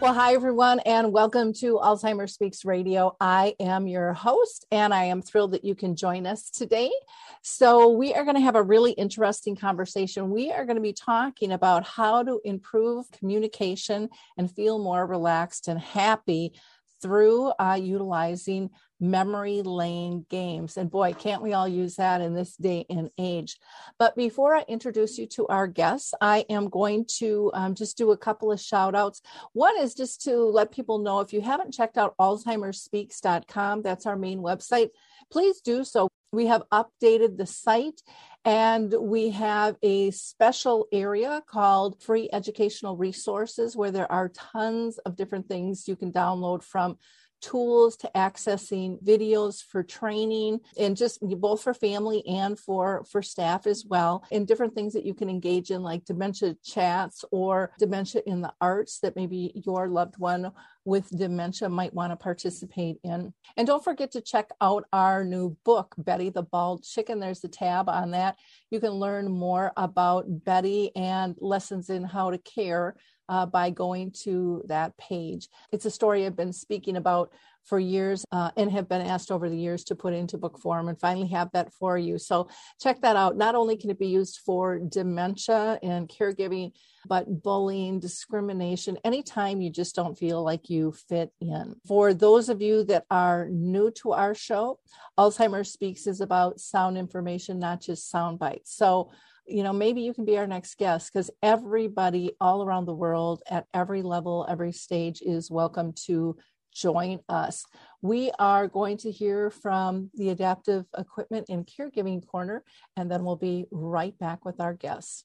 Well, hi, everyone, and welcome to Alzheimer's Speaks Radio. I am your host, and I am thrilled that you can join us today. So, we are going to have a really interesting conversation. We are going to be talking about how to improve communication and feel more relaxed and happy through uh, utilizing memory lane games. And boy, can't we all use that in this day and age? But before I introduce you to our guests, I am going to um, just do a couple of shout outs. One is just to let people know if you haven't checked out AlzheimerSpeaks.com, that's our main website, please do so. We have updated the site and we have a special area called free educational resources where there are tons of different things you can download from tools to accessing videos for training and just both for family and for for staff as well. And different things that you can engage in like dementia chats or dementia in the arts that maybe your loved one with dementia might want to participate in. And don't forget to check out our new book betty the bald chicken. There's a tab on that. You can learn more about betty and lessons in how to care uh, by going to that page. It's a story I've been speaking about for years uh, and have been asked over the years to put into book form and finally have that for you. So check that out. Not only can it be used for dementia and caregiving, but bullying, discrimination, anytime you just don't feel like you fit in. For those of you that are new to our show, Alzheimer's Speaks is about sound information, not just sound bites. So you know, maybe you can be our next guest because everybody all around the world at every level, every stage is welcome to join us. We are going to hear from the Adaptive Equipment and Caregiving Corner, and then we'll be right back with our guests.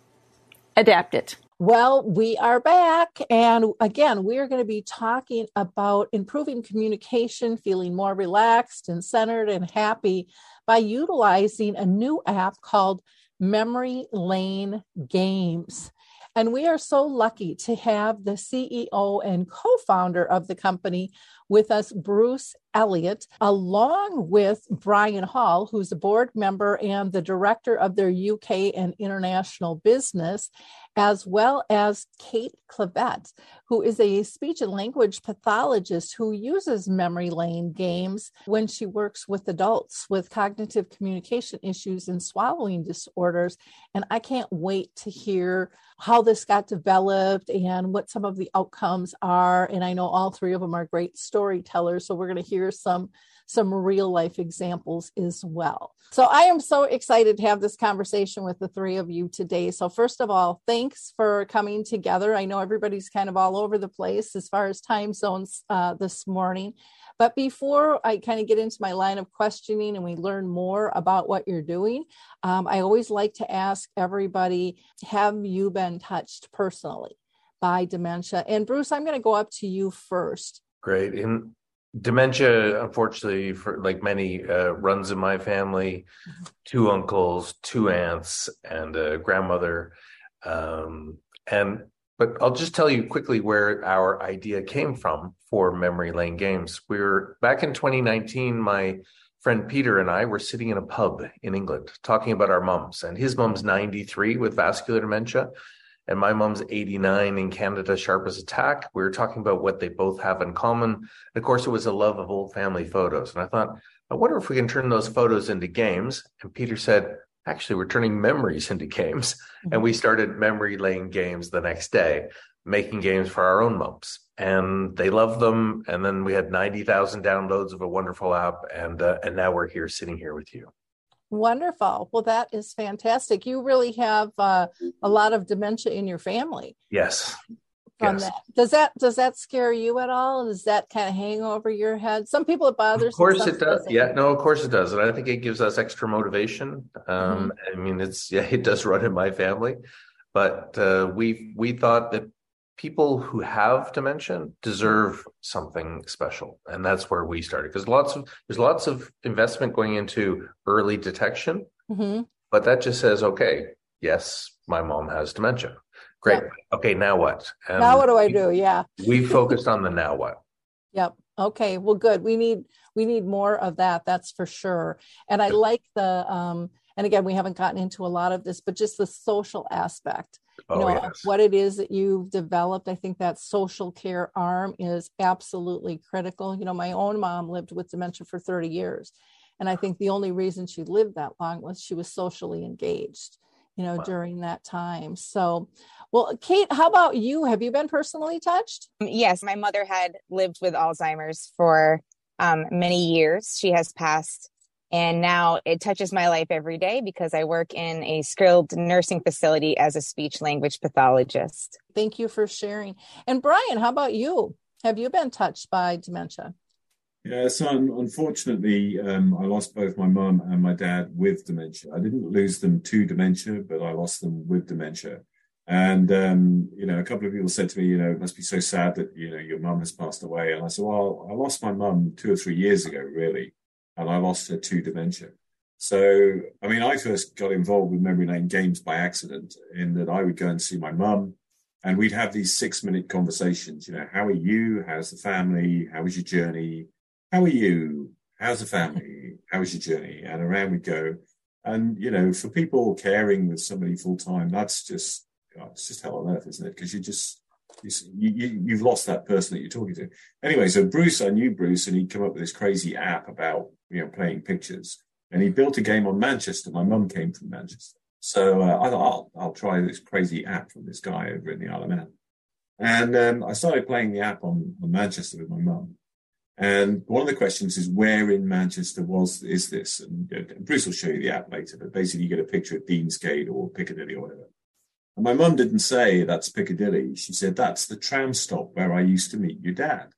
adapt it. Well, we are back. And again, we are going to be talking about improving communication, feeling more relaxed and centered and happy by utilizing a new app called Memory Lane Games. And we are so lucky to have the CEO and co founder of the company with us, Bruce Elliott, along with Brian Hall, who's a board member and the director of their UK and international business, as well as Kait Clavette, who is a speech and language pathologist who uses memory lane games when she works with adults with cognitive communication issues and swallowing disorders. And I can't wait to hear how this got developed and what some of the outcomes are. And I know all three of them are great storytellers. So we're going to hear some some real life examples as well. So I am so excited to have this conversation with the three of you today. So, first of all, thanks for coming together. I know everybody's kind of all over the place as far as time zones uh, this morning. But before I kind of get into my line of questioning and we learn more about what you're doing, um, I always like to ask everybody Have you been touched personally by dementia? And Bruce, I'm going to go up to you first. Great. In dementia unfortunately for like many uh, runs in my family two uncles two aunts and a grandmother. Um, and but i'll just tell you quickly where our idea came from for memory lane games. We were back in 2019 my friend peter and i were sitting in a pub in england talking about our mums and his mom's 93 with vascular dementia and my mom's 89 in Canada, sharp as. We were talking about what they both have in common. And of course, it was a love of old family photos. And I thought, I wonder if we can turn those photos into games. And Peter said, actually, we're turning memories into games. Mm-hmm. And we started memory lane games the next day, making games for our own mums. And they loved them. And then we had 90,000 downloads of a wonderful app. And, uh, and now we're here sitting here with you. Wonderful. Well, that is fantastic. You really have uh, a lot of dementia in your family. Yes. From yes. that, does that does that scare you at all? Does that kind of hang over your head? Some people it bothers. Of course it does. Yeah, no, of course it does, and I think it gives us extra motivation. Um, mm-hmm. I mean, it's yeah, it does run in my family, but uh, we we thought that people who have dementia deserve something special and that's where we started because lots of there's lots of investment going into early detection mm-hmm. but that just says okay yes my mom has dementia. Great. Yep. okay now what? And now what do i do? Yeah. we focused on the now what. Yep. Okay well good. We need we need more of that that's for sure. And i like the um and again we haven't gotten into a lot of this but just the social aspect oh, know yes. what it is that you've developed i think that social care arm is absolutely critical. You know my own mom lived with dementia for 30 years and i think the only reason she lived that long was she was socially engaged you know wow. during that time. So well Kait how about you? Have you been personally touched? Yes my mother had lived with alzheimer's for um, many years. She has passed and now it touches my life every day because I work in a skilled nursing facility as a speech language pathologist. Thank you for sharing. And Brian, how about you? Have you been touched by dementia? Yeah, so unfortunately, um, I lost both my mum and my dad with dementia. I didn't lose them to dementia, but I lost them with dementia. And um, you know, a couple of people said to me, you know, it must be so sad that you know your mum has passed away. And I said, well, I lost my mum two or three years ago, really and I lost her to dementia. So, I mean, I first got involved with memory lane games by accident in that I would go and see my mum and we'd have these six minute conversations. You know, how are you? How's the family? How was your journey? How are you? How's the family? How was your journey? And around we'd go. And, you know, for people caring with somebody full time, that's just, God, it's just hell on earth, isn't it? Because you just, you, you, have lost that person that you're talking to. Anyway, so Bruce, I knew Bruce, and he'd come up with this crazy app about you know playing pictures, and he built a game on Manchester. My mum came from Manchester, so uh, I thought I'll, I'll try this crazy app from this guy over in the Isle of Man. And um, I started playing the app on, on Manchester with my mum. And one of the questions is, where in Manchester was is this? And Bruce will show you the app later, but basically you get a picture of Deansgate or Piccadilly or whatever. And my mum didn't say that's Piccadilly. She said, that's the tram stop where I used to meet your dad.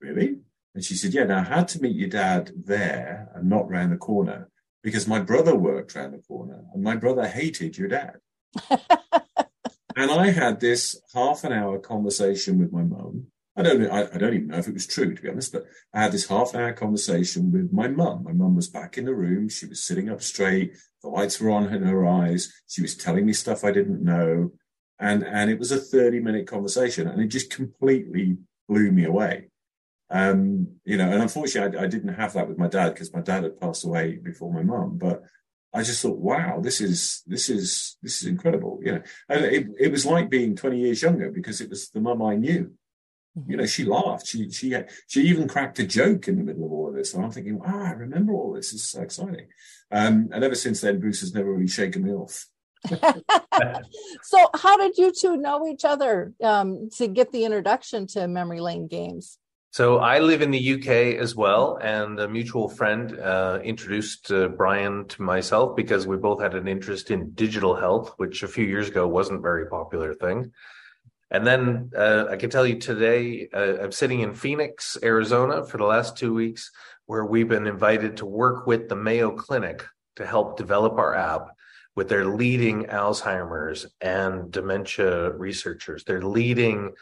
Really? And she said, yeah, now I had to meet your dad there and not round the corner because my brother worked round the corner and my brother hated your dad. and I had this half an hour conversation with my mum I don't I, I, don't even know if it was true to be honest, but I had this half an hour conversation with my mum. My mum was back in the room. She was sitting up straight. The lights were on in her eyes. She was telling me stuff I didn't know. And, and it was a 30 minute conversation and it just completely blew me away. Um, you know, and unfortunately I, I didn't have that with my dad because my dad had passed away before my mum, but I just thought, wow, this is, this is, this is incredible. You know, and it, it was like being 20 years younger because it was the mum I knew you know, she laughed. She she she even cracked a joke in the middle of all of this. And I'm thinking, wow, I remember all this. This is so exciting. Um, and ever since then, Bruce has never really shaken me off. so, how did you two know each other um, to get the introduction to Memory Lane games? So I live in the UK as well, and a mutual friend uh, introduced uh, Brian to myself because we both had an interest in digital health, which a few years ago wasn't a very popular thing. And then uh, I can tell you today, uh, I'm sitting in Phoenix, Arizona for the last two weeks, where we've been invited to work with the Mayo Clinic to help develop our app with their leading Alzheimer's and dementia researchers. They're leading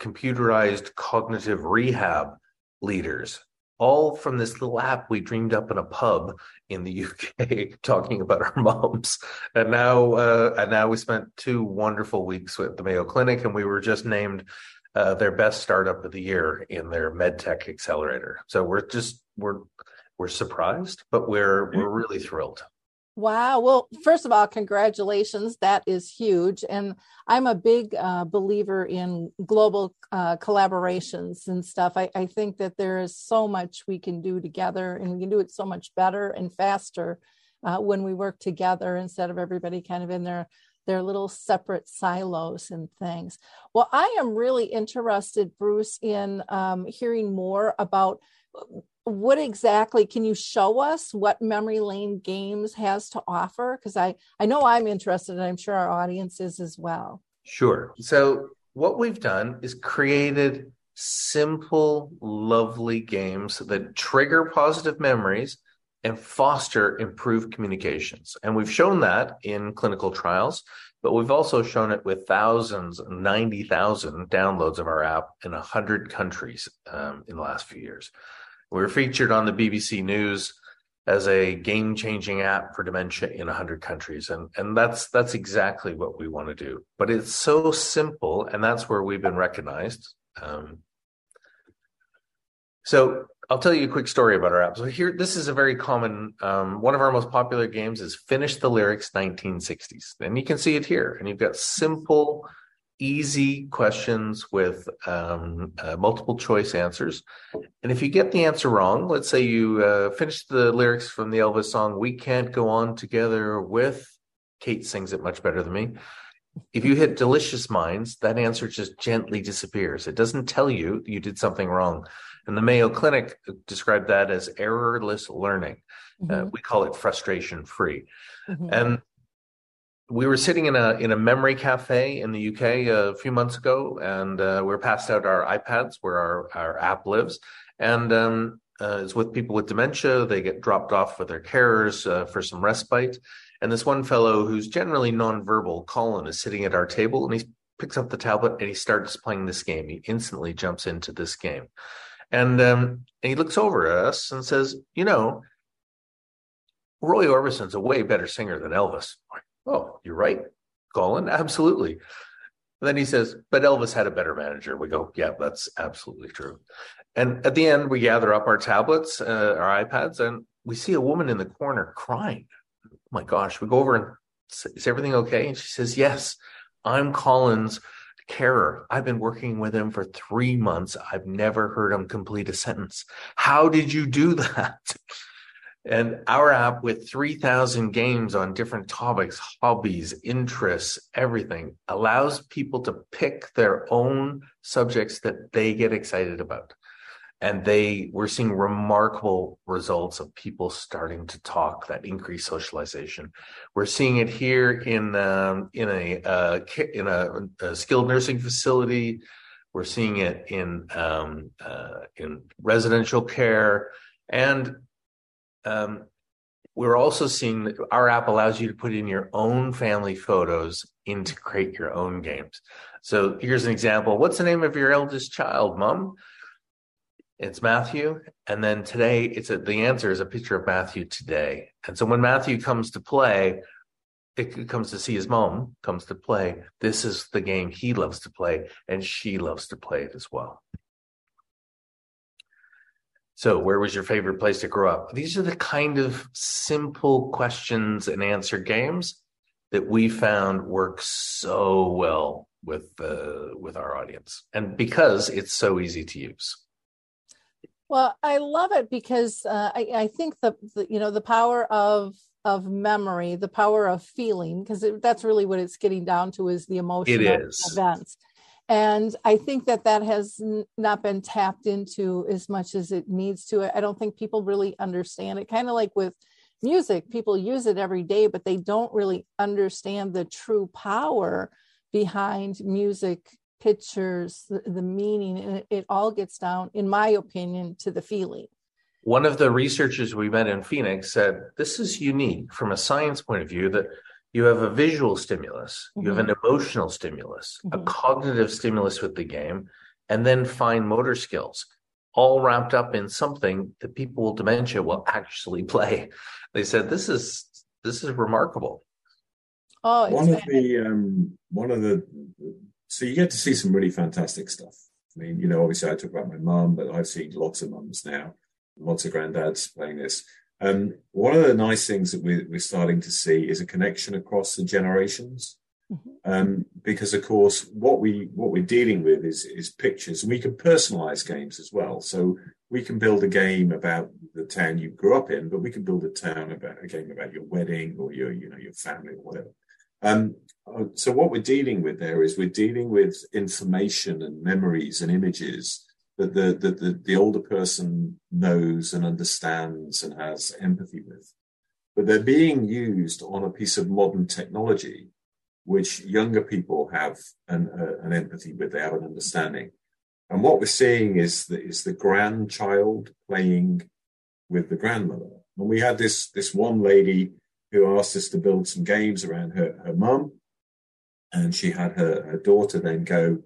computerized cognitive rehab leaders, all from this little app we dreamed up in a pub in the UK, talking about our moms. And now, uh, and now we spent two wonderful weeks with the Mayo Clinic, and we were just named uh, their best startup of the year in their medtech accelerator. So we're just we're we're surprised, but we're we're really thrilled. Wow. Well, first of all, congratulations. That is huge. And I'm a big uh, believer in global uh, collaborations and stuff. I, I, think that there is so much we can do together and we can do it so much better and faster uh, when we work together instead of everybody kind of in their their little separate silos and things. Well, I am really interested, Bruce, in um, hearing more about what exactly can you show us what memory lane games has to offer? Because i i know i'm interested and i'm sure our audience is as well. Sure. So what we've done is created simple lovely games that trigger positive memories and foster improved communications. And we've shown that in clinical trials but we've also shown it with thousands 90000 downloads of our app in 100 countries um, in the last few years we were featured on the BBC News as a game-changing app for dementia in 100 countries and and that's that's exactly what we want to do but it's so simple and that's where we've been recognized um, so I'll tell you a quick story about our app. So here, this is a very common. Um, one of our most popular games is Finish the Lyrics 1960s, and you can see it here. And you've got simple easy questions with um, uh, multiple choice answers. And if you get the answer wrong, let's say you uh, finish the lyrics from the Elvis song, We Can't Go On Together with, Kait sings it much better than me. If you hit Delicious Minds, that answer just gently disappears. It doesn't tell you you did something wrong. And the Mayo Clinic described that as errorless learning. Mm-hmm. Uh, we call it frustration free. Mm-hmm. And we were sitting in a in a memory cafe in the UK a few months ago, and uh, we are passed out our iPads where our our app lives, and um, uh, it's with people with dementia. They get dropped off with their carers uh, for some respite, and this one fellow who's generally nonverbal, Colin, is sitting at our table, and he picks up the tablet and he starts playing this game. He instantly jumps into this game, and um, and he looks over at us and says, "You know." Roy Orbison's a way better singer than Elvis. Oh, you're right, Colin. Absolutely. And then he says, but Elvis had a better manager. We go, yeah, that's absolutely true. And at the end, we gather up our tablets, uh, our iPads, and we see a woman in the corner crying. Oh my gosh. We go over and say, is everything okay? And she says, yes, I'm Colin's carer. I've been working with him for three months. I've never heard him complete a sentence. How did you do that? And our app with 3,000 games on different topics, hobbies, interests, everything allows people to pick their own subjects that they get excited about. And they, we're seeing remarkable results of people starting to talk that increased socialization. We're seeing it here in, um, in a, uh, in a, a, skilled nursing facility. We're seeing it in, um, uh, in residential care and um, we're also seeing that our app allows you to put in your own family photos integrate your own games. So here's an example. What's the name of your eldest child, mom? It's Matthew. And then today it's a, the answer is a picture of Matthew today. And so when Matthew comes to play, it comes to see his mom comes to play. This is the game he loves to play, and she loves to play it as well. So, where was your favorite place to grow up? These are the kind of simple questions and answer games that we found work so well with uh, with our audience, and because it's so easy to use. Well, I love it because uh, I, I, think the, the, you know the power of of memory, the power of feeling, because that's really what it's getting down to is the emotional events and i think that that has not been tapped into as much as it needs to. I don't think people really understand it. Kind of like with music people use it every day but they don't really understand the true power behind music pictures the, the meaning and it, it all gets down in my opinion to the feeling. One of the researchers we met in Phoenix said this is unique from a science point of view that you have a visual stimulus, mm-hmm. you have an mm-hmm. emotional stimulus, mm-hmm. a cognitive stimulus with the game, and then fine motor skills, all wrapped up in something that people with dementia will actually play. They said this is this is remarkable. Oh, one of the um, one of the so you get to see some really fantastic stuff. I mean, you know, obviously I talk about my mum, but I've seen lots of mums now, lots of granddads playing this. Um, one of the nice things that we're, we're, starting to see is a connection across the generations. Mm-hmm. Um, because of course, what we what we're dealing with is is pictures, and we can personalize games as well. So we can build a game about the town you grew up in, but we can build a town about a game about your wedding or your you know your family or whatever. Um, uh, so what we're dealing with there is we're dealing with information and memories and images that the, the, the, the older person knows and understands and has empathy with. But they're being used on a piece of modern technology, which younger people have an, uh, an empathy with, they have an understanding. And what we're seeing is the, is the grandchild playing with the grandmother. And we had this, this one lady who asked us to build some games around her, her mum. And she had her, her daughter then go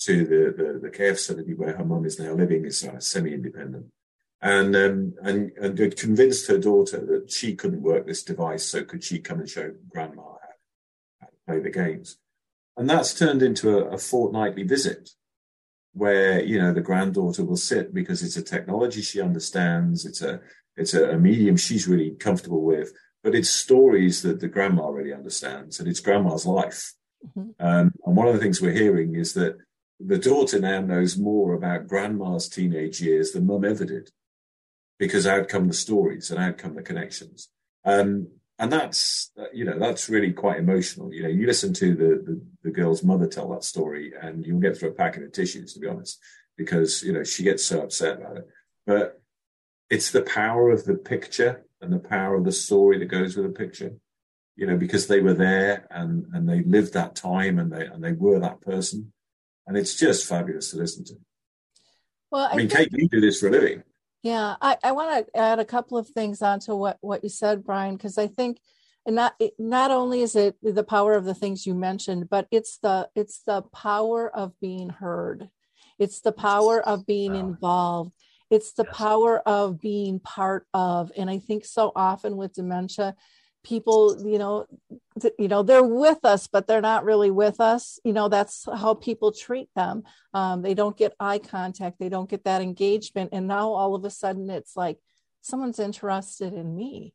to the, the, the care facility where her mum is now living is uh, semi-independent. And, um, and, and had convinced her daughter that she couldn't work this device, so could she come and show grandma how, how to play the games? And that's turned into a, a fortnightly visit where, you know, the granddaughter will sit because it's a technology she understands. It's a, it's a, a medium she's really comfortable with, but it's stories that the grandma really understands and it's grandma's life. Mm-hmm. Um, and one of the things we're hearing is that the daughter now knows more about grandma's teenage years than mum ever did because out come the stories and out come the connections. Um, and that's, you know, that's really quite emotional. You know, you listen to the, the, the girl's mother tell that story and you'll get through a packet of tissues, to be honest, because, you know, she gets so upset about it. But it's the power of the picture and the power of the story that goes with the picture, you know, because they were there and, and they lived that time and they, and they were that person and it's just fabulous to listen to. Well, I, I mean, think, Kait, you do this for a living. Yeah, I, I want to add a couple of things onto what what you said, Brian, because I think and not not only is it the power of the things you mentioned, but it's the it's the power of being heard. It's the power of being involved. It's the power of being part of. And I think so often with dementia, people you know th- you know they're with us but they're not really with us. You know that's how people treat them. Um, they don't get eye contact. They don't get that engagement. And now all of a sudden it's like someone's interested in me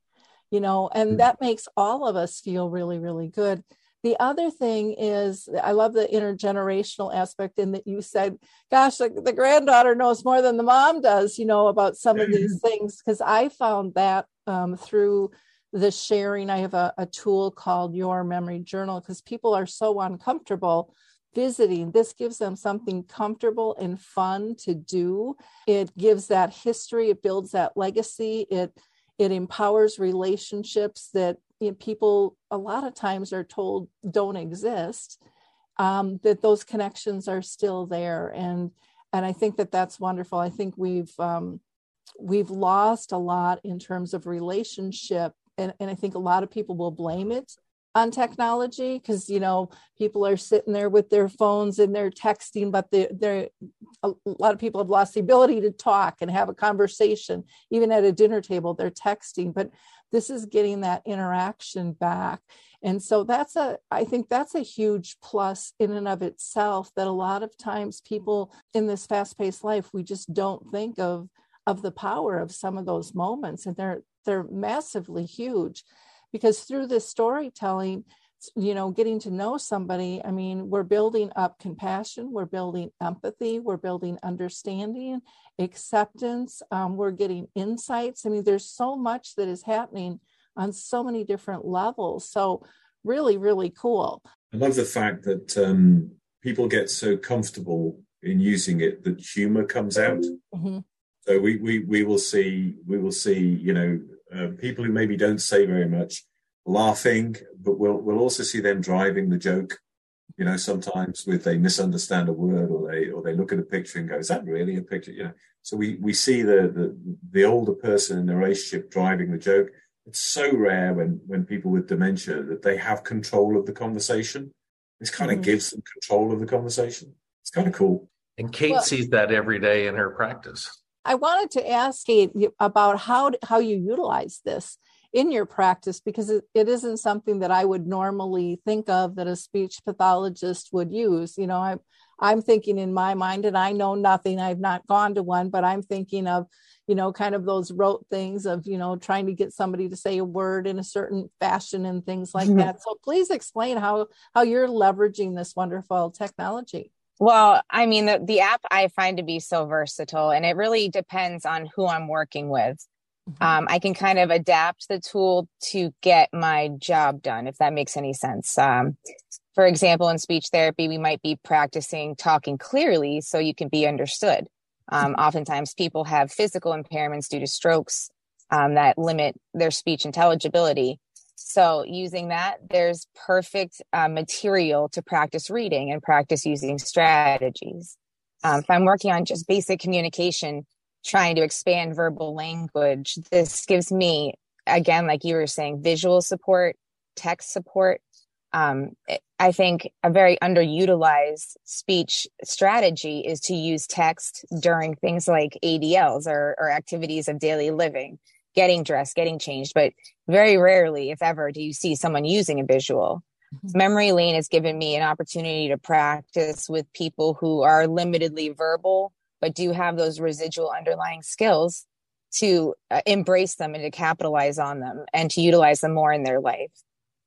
you know and mm-hmm. that makes all of us feel really really good. The other thing is i love the intergenerational aspect in that you said gosh the, the granddaughter knows more than the mom does you know about some of these things because i found that um, through the sharing. I have a, a tool called Your Memory Journal because people are so uncomfortable visiting. This gives them something comfortable and fun to do. It gives that history, it builds that legacy, it it empowers relationships that you know, people a lot of times are told don't exist. Um, that those connections are still there, and and I think that that's wonderful. I think we've um, we've lost a lot in terms of relationship and, and I think a lot of people will blame it on technology because you know people are sitting there with their phones and they're texting but they, they're a lot of people have lost the ability to talk and have a conversation even at a dinner table they're texting. But this is getting that interaction back. And so that's a i think that's a huge plus in and of itself that a lot of times people in this fast-paced life we just don't think of of the power of some of those moments and they're they're massively huge because through this storytelling you know getting to know somebody i mean we're building up compassion we're building empathy we're building understanding acceptance um, we're getting insights i mean there's so much that is happening on so many different levels so really really cool i love the fact that um, people get so comfortable in using it that humor comes out. Mm-hmm. So we, we we will see we will see you know uh, people who maybe don't say very much laughing, but we'll we'll also see them driving the joke. You know, sometimes with they misunderstand a word or they or they look at a picture and go, "Is that really a picture?" You know, so we we see the the, the older person in the relationship driving the joke. It's so rare when when people with dementia that they have control of the conversation. This kind of mm-hmm. gives them control of the conversation. It's kind of cool. And Kait well, sees that every day in her practice. I wanted to ask Kait about how how you utilize this in your practice because it, it isn't something that I would normally think of that a speech pathologist would use. You know, I'm I'm thinking in my mind, and I know nothing. I've not gone to one, but I'm thinking of, you know, kind of those rote things of, you know, trying to get somebody to say a word in a certain fashion and things like mm-hmm. that. So please explain how how you're leveraging this wonderful technology. Well, I mean, the, the app I find to be so versatile, and it really depends on who I'm working with. Mm-hmm. Um, I can kind of adapt the tool to get my job done, if that makes any sense. Um, for example, in speech therapy, we might be practicing talking clearly so you can be understood. Um, mm-hmm. oftentimes, people have physical impairments due to strokes um, that limit their speech intelligibility. So using that, there's perfect uh, material to practice reading and practice using strategies. Um, if I'm working on just basic communication, trying to expand verbal language, this gives me, again, like you were saying, visual support, text support. Um, I think a very underutilized speech strategy is to use text during things like ADLs or, or activities of daily living getting dressed, getting changed, but very rarely, if ever, do you see someone using a visual. Mm-hmm. Memory lane has given me an opportunity to practice with people who are limitedly verbal, but do have those residual underlying skills to uh, embrace them and to capitalize on them and to utilize them more in their life.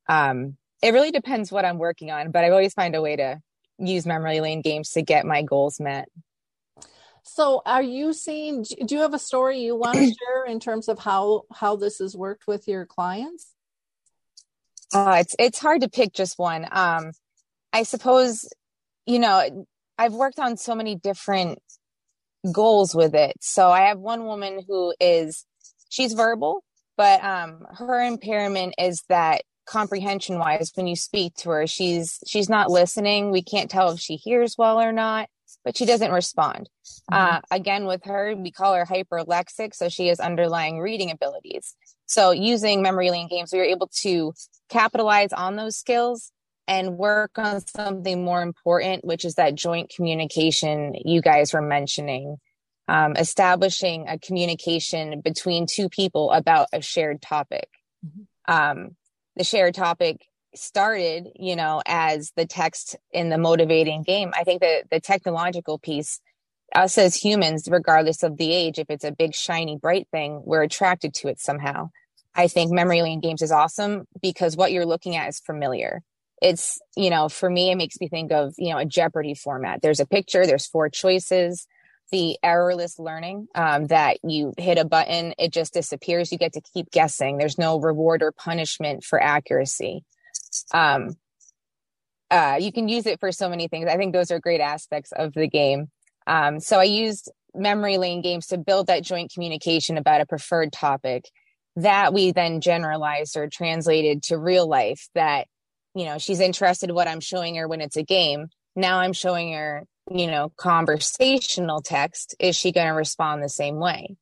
Um, it really depends what I'm working on, but I always find a way to use memory lane games to get my goals met. So, are you seeing? Do you have a story you want to share in terms of how how this has worked with your clients? Uh, it's it's hard to pick just one. Um, I suppose you know I've worked on so many different goals with it. So I have one woman who is she's verbal, but um, her impairment is that comprehension wise when you speak to her she's she's not listening we can't tell if she hears well or not but she doesn't respond. Mm-hmm. Uh, again, with her, we call her hyperlexic, so she has underlying reading abilities. So using memory lane games, we were able to capitalize on those skills and work on something more important, which is that joint communication you guys were mentioning. Um, establishing a communication between two people about a shared topic. Mm-hmm. Um, the shared topic started, you know, as the text in the motivating game. I think that the technological piece, us as humans, regardless of the age, if it's a big, shiny, bright thing, we're attracted to it somehow. I think memory lane games is awesome because what you're looking at is familiar. It's, you know, for me, it makes me think of, you know, a Jeopardy format. There's a picture, there's four choices the errorless learning um, that you hit a button it just disappears you get to keep guessing there's no reward or punishment for accuracy um, uh, you can use it for so many things. I think those are great aspects of the game. Um, so I used memory lane games to build that joint communication about a preferred topic that we then generalized or translated to real life that, you know, she's interested in what I'm showing her when it's a game. Now I'm showing her, you know, conversational text. Is she going to respond the same way?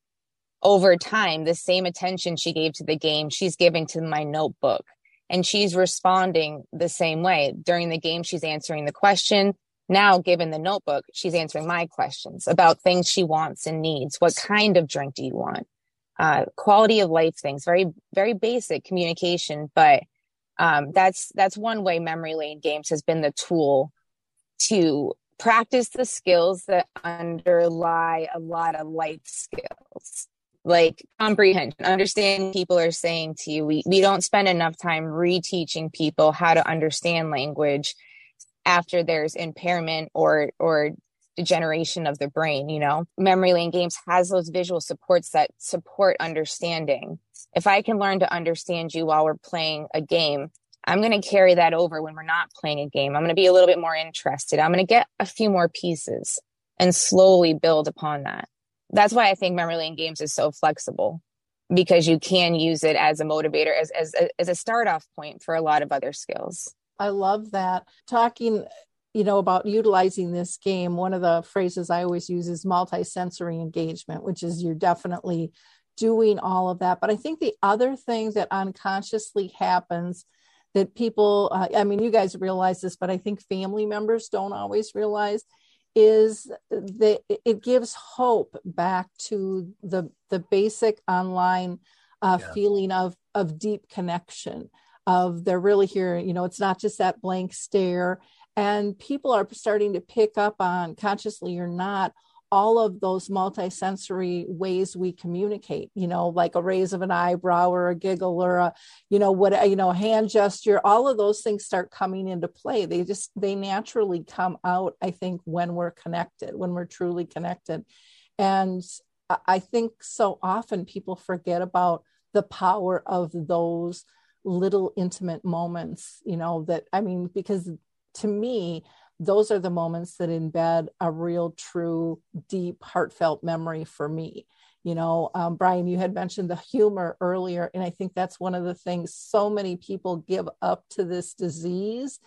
Over time, the same attention she gave to the game, she's giving to my notebook and she's responding the same way. During the game, she's answering the question. Now, given the notebook, she's answering my questions about things she wants and needs. What kind of drink do you want? Uh, quality of life things, very, very basic communication. But um, that's that's one way memory lane games has been the tool to practice the skills that underlie a lot of life skills like comprehension understand people are saying to you we, we don't spend enough time reteaching people how to understand language after there's impairment or or degeneration of the brain you know memory lane games has those visual supports that support understanding if i can learn to understand you while we're playing a game I'm going to carry that over when we're not playing a game. I'm going to be a little bit more interested. I'm going to get a few more pieces and slowly build upon that. That's why I think memory lane games is so flexible because you can use it as a motivator, as, as, as a start off point for a lot of other skills. I love that. Talking, you know, about utilizing this game, one of the phrases I always use is multi-sensory engagement, which is you're definitely doing all of that. But I think the other thing that unconsciously happens that people, uh, I mean, you guys realize this, but I think family members don't always realize is that it gives hope back to the the basic online uh, yeah. feeling of of deep connection of they're really here you know it's not just that blank stare and people are starting to pick up on consciously or not all of those multisensory ways we communicate you know like a raise of an eyebrow or a giggle or a you know what you know hand gesture all of those things start coming into play. They just they naturally come out i think when we're connected when we're truly connected. And i think so often people forget about the power of those little intimate moments you know that i mean because to me those are the moments that embed a real, true, deep, heartfelt memory for me. You know, um, Brian, you had mentioned the humor earlier, and I think that's one of the things so many people give up to this disease.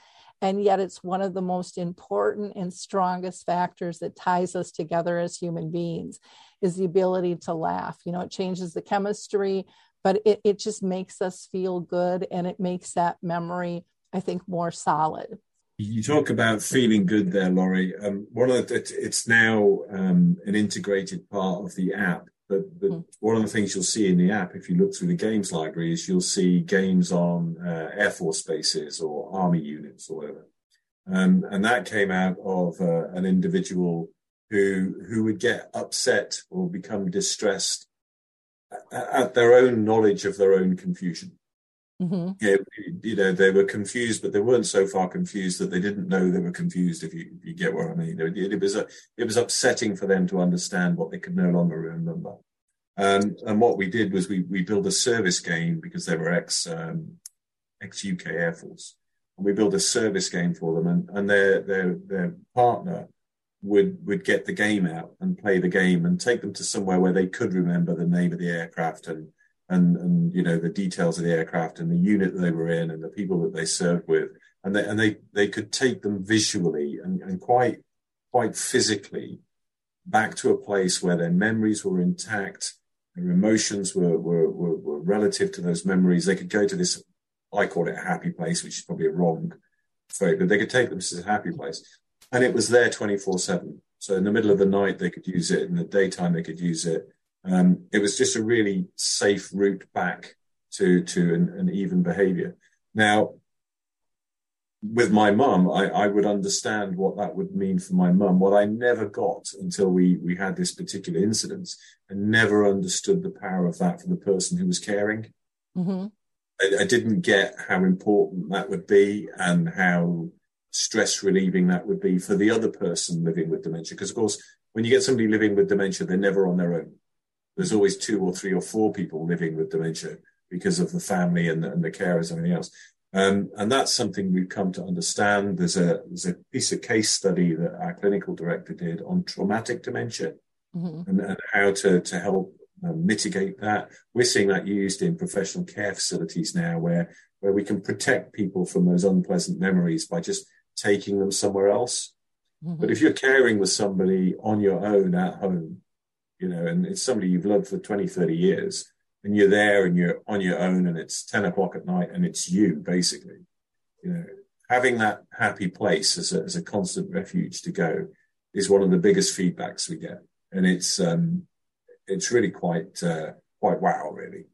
And yet, it's one of the most important and strongest factors that ties us together as human beings is the ability to laugh. You know, it changes the chemistry, but it, it just makes us feel good and it makes that memory, I think, more solid. You talk about feeling good there, Lori. Um, one of the, it's now um, an integrated part of the app. But, but mm. one of the things you'll see in the app, if you look through the games library, is you'll see games on uh, Air Force bases or Army units or whatever. Um, and that came out of uh, an individual who who would get upset or become distressed at, at their own knowledge of their own confusion. Mm-hmm. Yeah, you know, they were confused, but they weren't so far confused that they didn't know they were confused. If you, if you get what I mean, it, it was a, it was upsetting for them to understand what they could no longer remember. Um, and what we did was we we built a service game because they were ex um, ex UK Air Force, and we built a service game for them, and, and their their their partner would would get the game out and play the game and take them to somewhere where they could remember the name of the aircraft and and and you know the details of the aircraft and the unit they were in and the people that they served with. And they and they they could take them visually and, and quite quite physically back to a place where their memories were intact their emotions were were, were, were relative to those memories. They could go to this i call it a happy place which is probably a wrong phrase but they could take them to a happy place. And it was there 24 7 so in the middle of the night they could use it. In the daytime they could use it um, it was just a really safe route back to to an, an even behaviour. Now, with my mum, I, I, would understand what that would mean for my mum. What I never got until we we had this particular incident, and never understood the power of that for the person who was caring. Mm-hmm. I, I, didn't get how important that would be and how stress relieving that would be for the other person living with dementia. Because of course, when you get somebody living with dementia, they're never on their own there's always two or three or four people living with dementia because of the family and the, and the carers and everything else. Um, and that's something we've come to understand. There's a there's a piece of case study that our clinical director did on traumatic dementia mm-hmm. and, and, how to to help uh, mitigate that. We're seeing that used in professional care facilities now, where where we can protect people from those unpleasant memories by just taking them somewhere else. Mm-hmm. But if you're caring with somebody on your own at home, you know, and it's somebody you've loved for 20, 30 years, and you're there and you're on your own and it's 10 o'clock at night and it's you, basically. You know, having that happy place as a, as a constant refuge to go is one of the biggest feedbacks we get. And it's, um, it's really quite, uh, quite wow, really.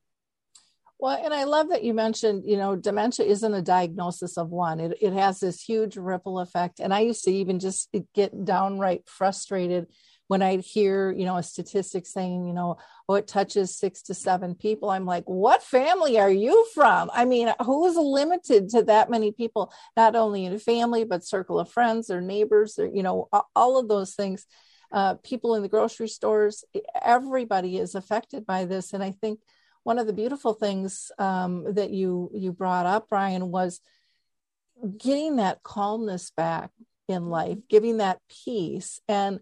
Well, and I love that you mentioned, you know, dementia isn't a diagnosis of one. It, it has this huge ripple effect. And I used to even just get downright frustrated when I hear, you know, a statistic saying, you know, oh, it touches six to seven people, I'm like, what family are you from? I mean, who is limited to that many people, not only in a family, but circle of friends or neighbors or, you know, all of those things. Uh, people in the grocery stores, everybody is affected by this. And I think one of the beautiful things um, that you you brought up, Brian, was getting that calmness back in life, giving that peace, and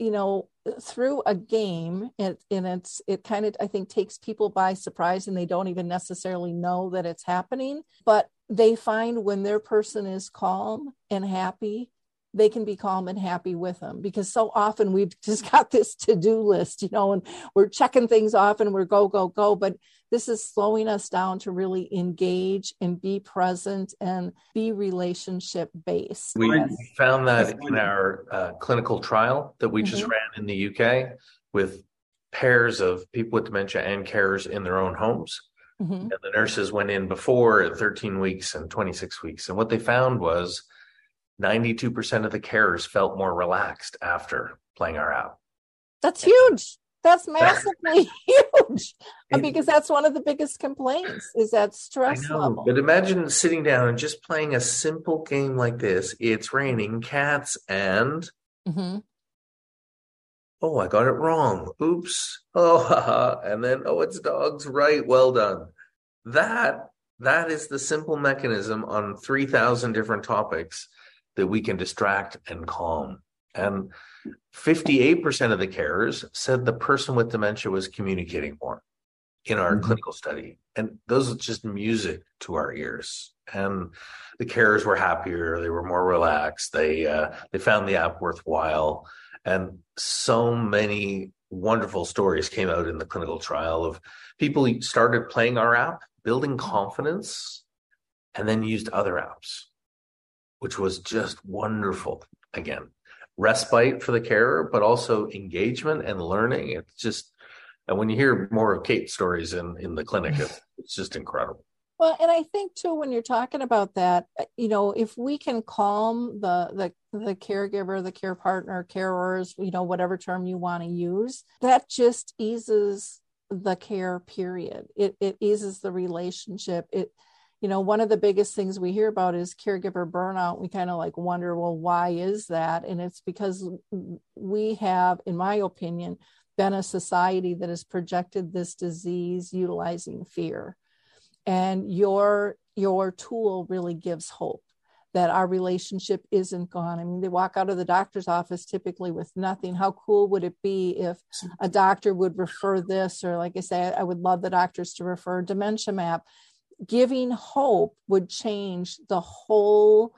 you know through a game it, and it's it kind of i think takes people by surprise and they don't even necessarily know that it's happening but they find when their person is calm and happy they can be calm and happy with them because so often we've just got this to-do list you know and we're checking things off and we're go go go but this is slowing us down to really engage and be present and be relationship based we yes. found that in our uh, clinical trial that we just mm-hmm. ran in the uk with pairs of people with dementia and carers in their own homes mm-hmm. and the nurses went in before at 13 weeks and 26 weeks and what they found was 92% of the carers felt more relaxed after playing our app. That's huge. That's massively huge it, because that's one of the biggest complaints is that stress know, level. But imagine sitting down and just playing a simple game like this. It's raining cats and mm-hmm. oh, I got it wrong. Oops. Oh, and then oh, it's dogs. Right. Well done. That that is the simple mechanism on 3000 different topics that we can distract and calm. And 58% of the carers said the person with dementia was communicating more in our mm-hmm. clinical study. And those are just music to our ears. And the carers were happier, they were more relaxed, they uh, they found the app worthwhile. And so many wonderful stories came out in the clinical trial of people started playing our app, building confidence, and then used other apps which was just wonderful. Again, respite for the carer, but also engagement and learning. It's just, and when you hear more of Kait's stories in, in the clinic, it's, it's just incredible. Well, and I think too, when you're talking about that, uh, you know, if we can calm the the the caregiver, the care partner, carers, you know, whatever term you want to use, that just eases the care period. It it eases the relationship. It you know one of the biggest things we hear about is caregiver burnout. We kind of like wonder well why is that? And it's because we have in my opinion been a society that has projected this disease utilizing fear. And your your tool really gives hope that our relationship isn't gone. I mean, they walk out of the doctor's office typically with nothing. How cool would it be if a doctor would refer this, or like I say, I would love the doctors to refer dementia map giving hope would change the whole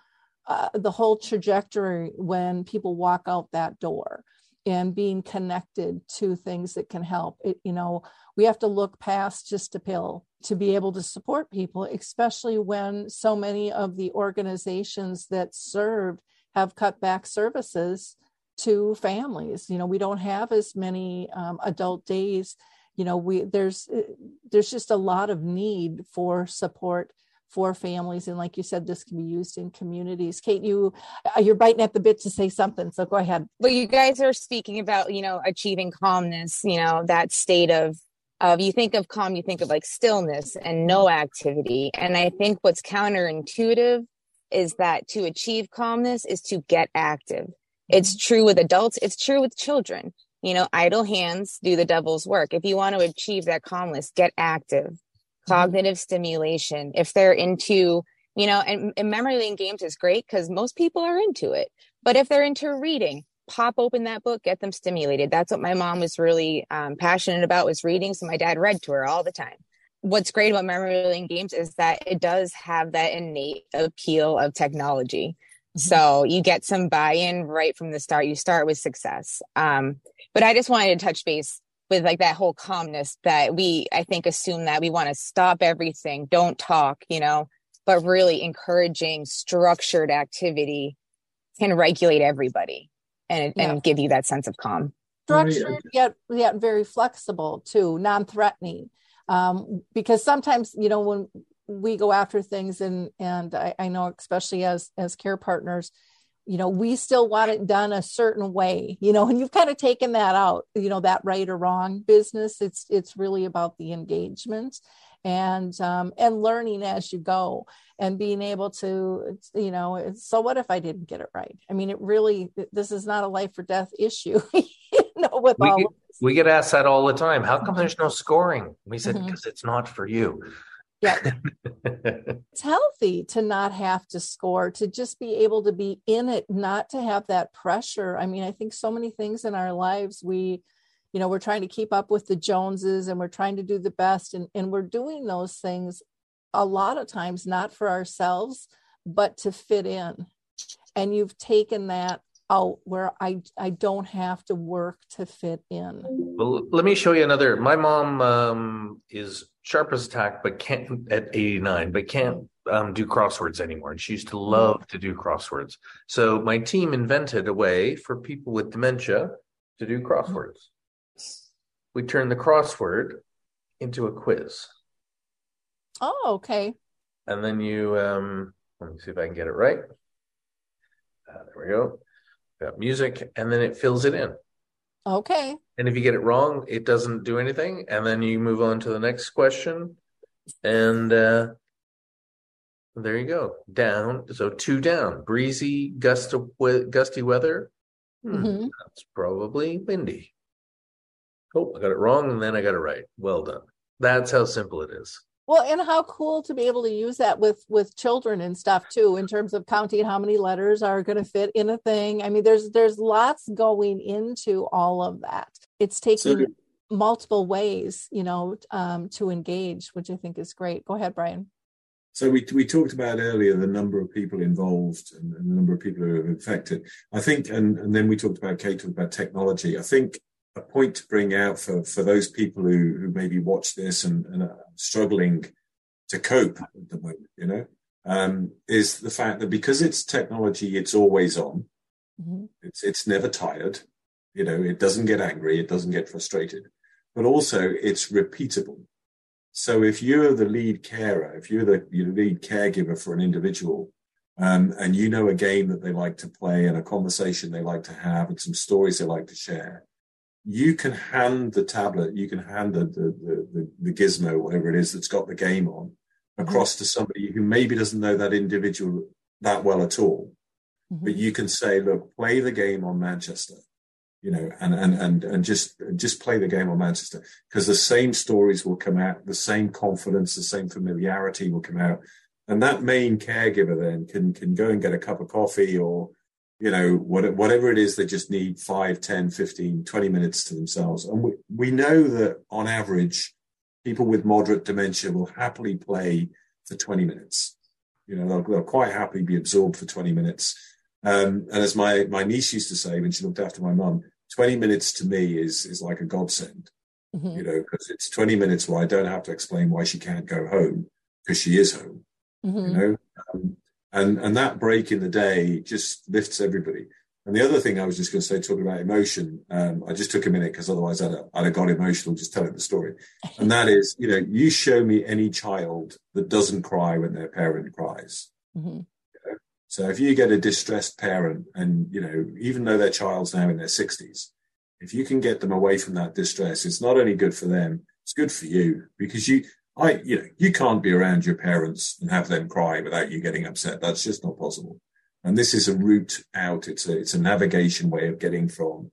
uh, the whole trajectory when people walk out that door and being connected to things that can help. It, you know we have to look past just a pill to be able to support people especially when so many of the organizations that served have cut back services to families. You know we don't have as many um, adult days you know we there's uh, there's just a lot of need for support for families. And like you said this can be used in communities. Kait you uh, you're biting at the bit to say something so go ahead. Well you guys are speaking about you know achieving calmness you know that state of of you think of calm you think of like stillness and no activity. And i think what's counterintuitive is that to achieve calmness is to get active. It's mm-hmm. true with adults. It's true with children you know, idle hands do the devil's work. If you want to achieve that calmness, get active, mm-hmm. cognitive stimulation. If they're into, you know, and, and memory lane games is great because most people are into it. But if they're into reading, pop open that book, get them stimulated. That's what my mom was really um, passionate about was reading. So my dad read to her all the time. What's great about memory lane games is that it does have that innate appeal of technology. Mm-hmm. So you get some buy-in right from the start. You start with success. Um, but I just wanted to touch base with like that whole calmness that we, I think, assume that we want to stop everything, don't talk, you know, but really encouraging structured activity can regulate everybody and, yeah. and give you that sense of calm. Structured yet yet very flexible too, non-threatening. Um, because sometimes, you know, when we go after things and and I, I know especially as as care partners, you know we still want it done a certain way you know and you've kind of taken that out you know that right or wrong business it's it's really about the engagement and um, and learning as you go and being able to you know so what if i didn't get it right i mean it really this is not a life or death issue you know with we all get, we get asked that all the time. How come there's no scoring? We said because it's not for you. Yeah. it's healthy to not have to score to just be able to be in it not to have that pressure i mean i think so many things in our lives we you know we're trying to keep up with the joneses and we're trying to do the best and, and we're doing those things a lot of times not for ourselves but to fit in and you've taken that out where i i don't have to work to fit in Well, let me show you another. My mom um, is sharp as a tack, but can't at 89, but can't um, do crosswords anymore. And she used to love to do crosswords. So my team invented a way for people with dementia to do crosswords. We turned the crossword into a quiz, oh okay and then you um, let me see if I can get it right. Uh, there we go. Got music, and then it fills it in. Okay And if you get it wrong, it doesn't do anything. And then you move on to the next question. And uh, there you go. Down. So two down. Breezy, gust of, gusty weather. Hmm, Mhm. That's probably windy. Oh, I got it wrong and then I got it right. Well done. That's how simple it is. Well, and how cool to be able to use that with with children and stuff too, in terms of counting how many letters are going to fit in a thing. I mean, there's there's lots going into all of that. It's taking So- multiple ways, you know, um, to engage, which I think is great. Go ahead, Brian. So we we talked about earlier the number of people involved and, and the number of people who are infected. I think, and and then we talked about Kait talked about technology. I think a point to bring out for for those people who who maybe watch this and, and are struggling to cope at the moment, you know, um, is the fact that because it's technology, it's always on. Mhm. It's it's never tired. You know, it doesn't get angry. It doesn't get frustrated. But also, it's repeatable. So if you're the lead carer, if you're the, you're the lead caregiver for an individual, um, and you know a game that they like to play and a conversation they like to have and some stories they like to share, you can hand the tablet, you can hand the the, the, the, gizmo, whatever it is that's got the game on, across to somebody who maybe doesn't know that individual that well at all. Mhm. But you can say, look, play the game on Manchester you know, and and and and just just play the game on Manchester because the same stories will come out, the same confidence, the same familiarity will come out, and that main caregiver then can can go and get a cup of coffee or you know what, whatever it is they just need 5 10 15 20 minutes to themselves. And we, we know that on average people with moderate dementia will happily play for 20 minutes. You know they'll, they'll quite happily be absorbed for 20 minutes. Um, and as my my niece used to say when she looked after my mum 20 minutes to me is is like a godsend. Mhm. you know because it's 20 minutes where i don't have to explain why she can't go home because she is home. Mhm. you know? Um, and and that break in the day just lifts everybody. And the other thing i was just going to say talking about emotion um, i just took a minute because otherwise I'd, have- I'd have got emotional just telling the story. And that is you know you show me any child that doesn't cry when their parent cries. Mhm. so if you get a distressed parent and, you know, even though their child's now in their 60s, if you can get them away from that distress, it's not only good for them, it's good for you because you, I, you know, you can't be around your parents and have them cry without you getting upset. That's just not possible. And this is a route out. It's a, it's a navigation way of getting from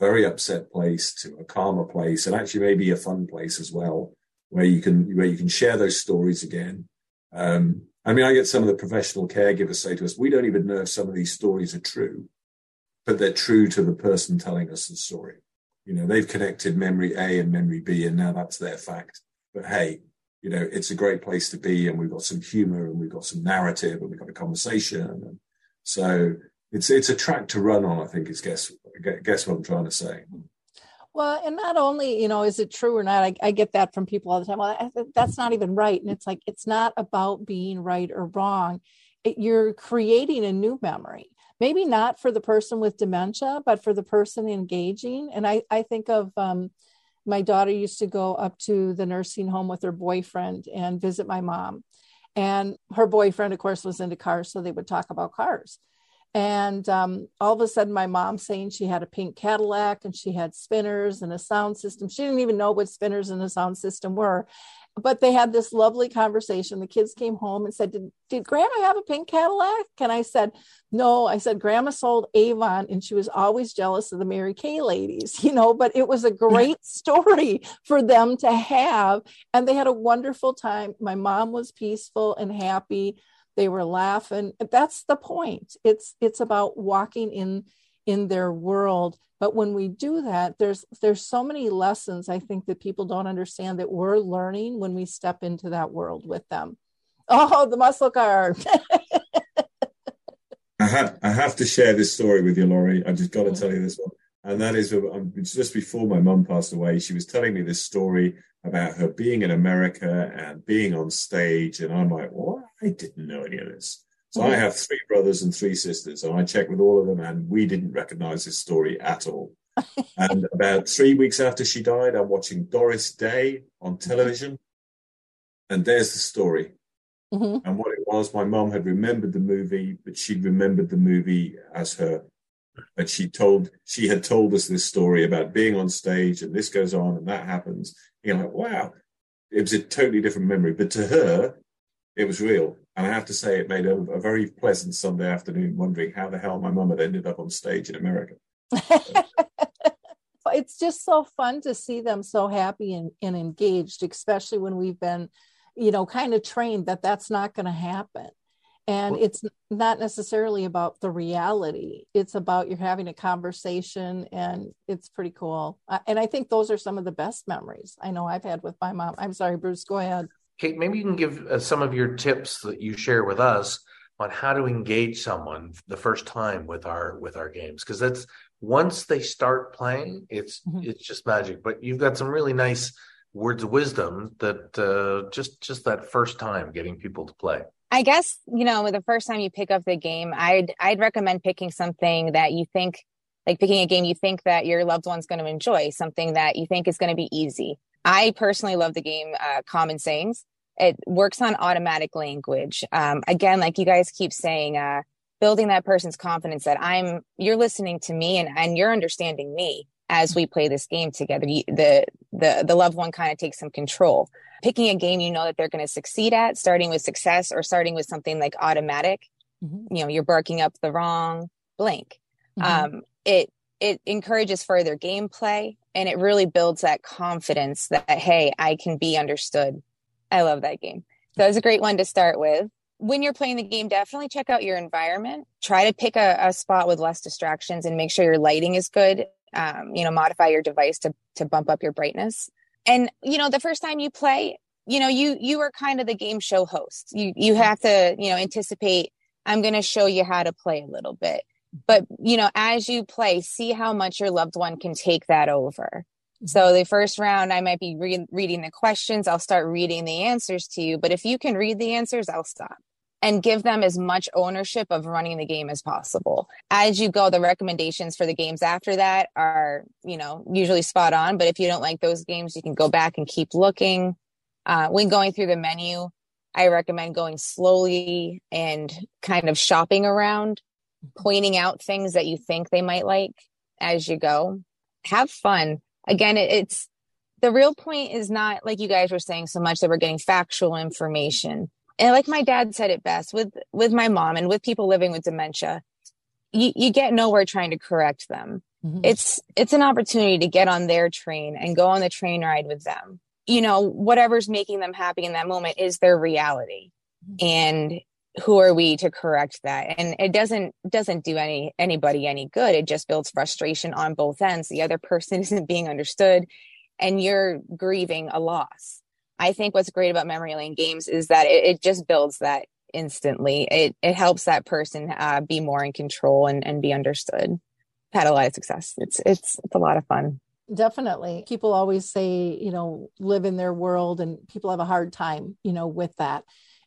very upset place to a calmer place and actually maybe a fun place as well, where you can, where you can share those stories again. Um, I mean, I get some of the professional caregivers say to us, we don't even know if some of these stories are true, but they're true to the person telling us the story. You know, they've connected memory A and memory B, and now that's their fact. But hey, you know, it's a great place to be, and we've got some humor, and we've got some narrative, and we've got a conversation. And so it's it's a track to run on. I think is guess guess what I'm trying to say. Well, and not only, you know, is it true or not? I, I get that from people all the time. Well, that's not even right. And it's like, it's not about being right or wrong. It, you're creating a new memory, maybe not for the person with dementia, but for the person engaging. And I, I think of um, my daughter used to go up to the nursing home with her boyfriend and visit my mom. And her boyfriend, of course, was into cars. So they would talk about cars. And um, all of a sudden, my mom saying she had a pink Cadillac and she had spinners and a sound system. She didn't even know what spinners and a sound system were. But they had this lovely conversation. The kids came home and said, Did, did grandma have a pink Cadillac? And I said, No. I said, Grandma sold Avon and she was always jealous of the Mary Kay ladies, you know, but it was a great story for them to have. And they had a wonderful time. My mom was peaceful and happy. They were laughing. That's the point. It's it's about walking in in their world but when we do that there's there's so many lessons i think that people don't understand that we're learning when we step into that world with them oh the muscle car I have I have to share this story with you, Lori. I just got to tell you this one, and that is um, just before my mum passed away. She was telling me this story about her being in America and being on stage, and I'm like, "What? I didn't know any of this." So I have three brothers and three sisters, and I checked with all of them, and we didn't recognize this story at all. and about three weeks after she died, I'm watching Doris Day on television, and there's the story. Mm-hmm. And what it was, my mom had remembered the movie, but she remembered the movie as her. And she told she had told us this story about being on stage, and this goes on, and that happens. You're like, wow, it was a totally different memory, but to her, it was real. And I have to say, it made a, a very pleasant Sunday afternoon wondering how the hell my mum had ended up on stage in America. it's just so fun to see them so happy and, and engaged, especially when we've been, you know, kind of trained that that's not going to happen. And it's not necessarily about the reality. It's about you're having a conversation, and it's pretty cool. And I think those are some of the best memories I know I've had with my mom. I'm sorry, Bruce, go ahead. Kait, maybe you can give uh, some of your tips that you share with us on how to engage someone the first time with our with our games because that's once they start playing, it's mm-hmm. it's just magic. But you've got some really nice words of wisdom that uh, just just that first time getting people to play. I guess you know the first time you pick up the game, I'd I'd recommend picking something that you think like picking a game you think that your loved one's going to enjoy, something that you think is going to be easy. I personally love the game uh, Common Sayings it works on automatic language. Um, again, like you guys keep saying, uh, building that person's confidence that I'm, you're listening to me and, and you're understanding me as we play this game together. The, the, the loved one kind of takes some control. Picking a game you know that they're going to succeed at, starting with success or starting with something like automatic, mm-hmm. you know, you're barking up the wrong blank. Mm-hmm. Um, it, it encourages further gameplay and it really builds that confidence that, hey, I can be understood I love that game. So it's a great one to start with. When you're playing the game, definitely check out your environment. Try to pick a, a spot with less distractions and make sure your lighting is good. Um, you know, modify your device to to bump up your brightness. And you know, the first time you play, you know, you you are kind of the game show host. You you have to, you know, anticipate I'm going to show you how to play a little bit. But, you know, as you play, see how much your loved one can take that over. So the first round, I might be re- reading the questions. I'll start reading the answers to you. But if you can read the answers, I'll stop and give them as much ownership of running the game as possible. As you go, the recommendations for the games after that are, you know, usually spot on. But if you don't like those games, you can go back and keep looking. Uh, when going through the menu, I recommend going slowly and kind of shopping around, pointing out things that you think they might like as you go. Have fun again, it, it's the real point is not like you guys were saying so much that we're getting factual information. And like my dad said it best with with my mom and with people living with dementia, you, you get nowhere trying to correct them. Mm-hmm. It's it's an opportunity to get on their train and go on the train ride with them. You know, whatever's making them happy in that moment is their reality. Mm-hmm. And who are we to correct that? And it doesn't doesn't do any anybody any good. It just builds frustration on both ends. The other person isn't being understood and you're grieving a loss. I think what's great about memory lane games is that it, it just builds that instantly. It it helps that person uh, be more in control and, and be understood. Had a lot of success. It's it's it's a lot of fun. Definitely. People always say you know live in their world and people have a hard time you know with that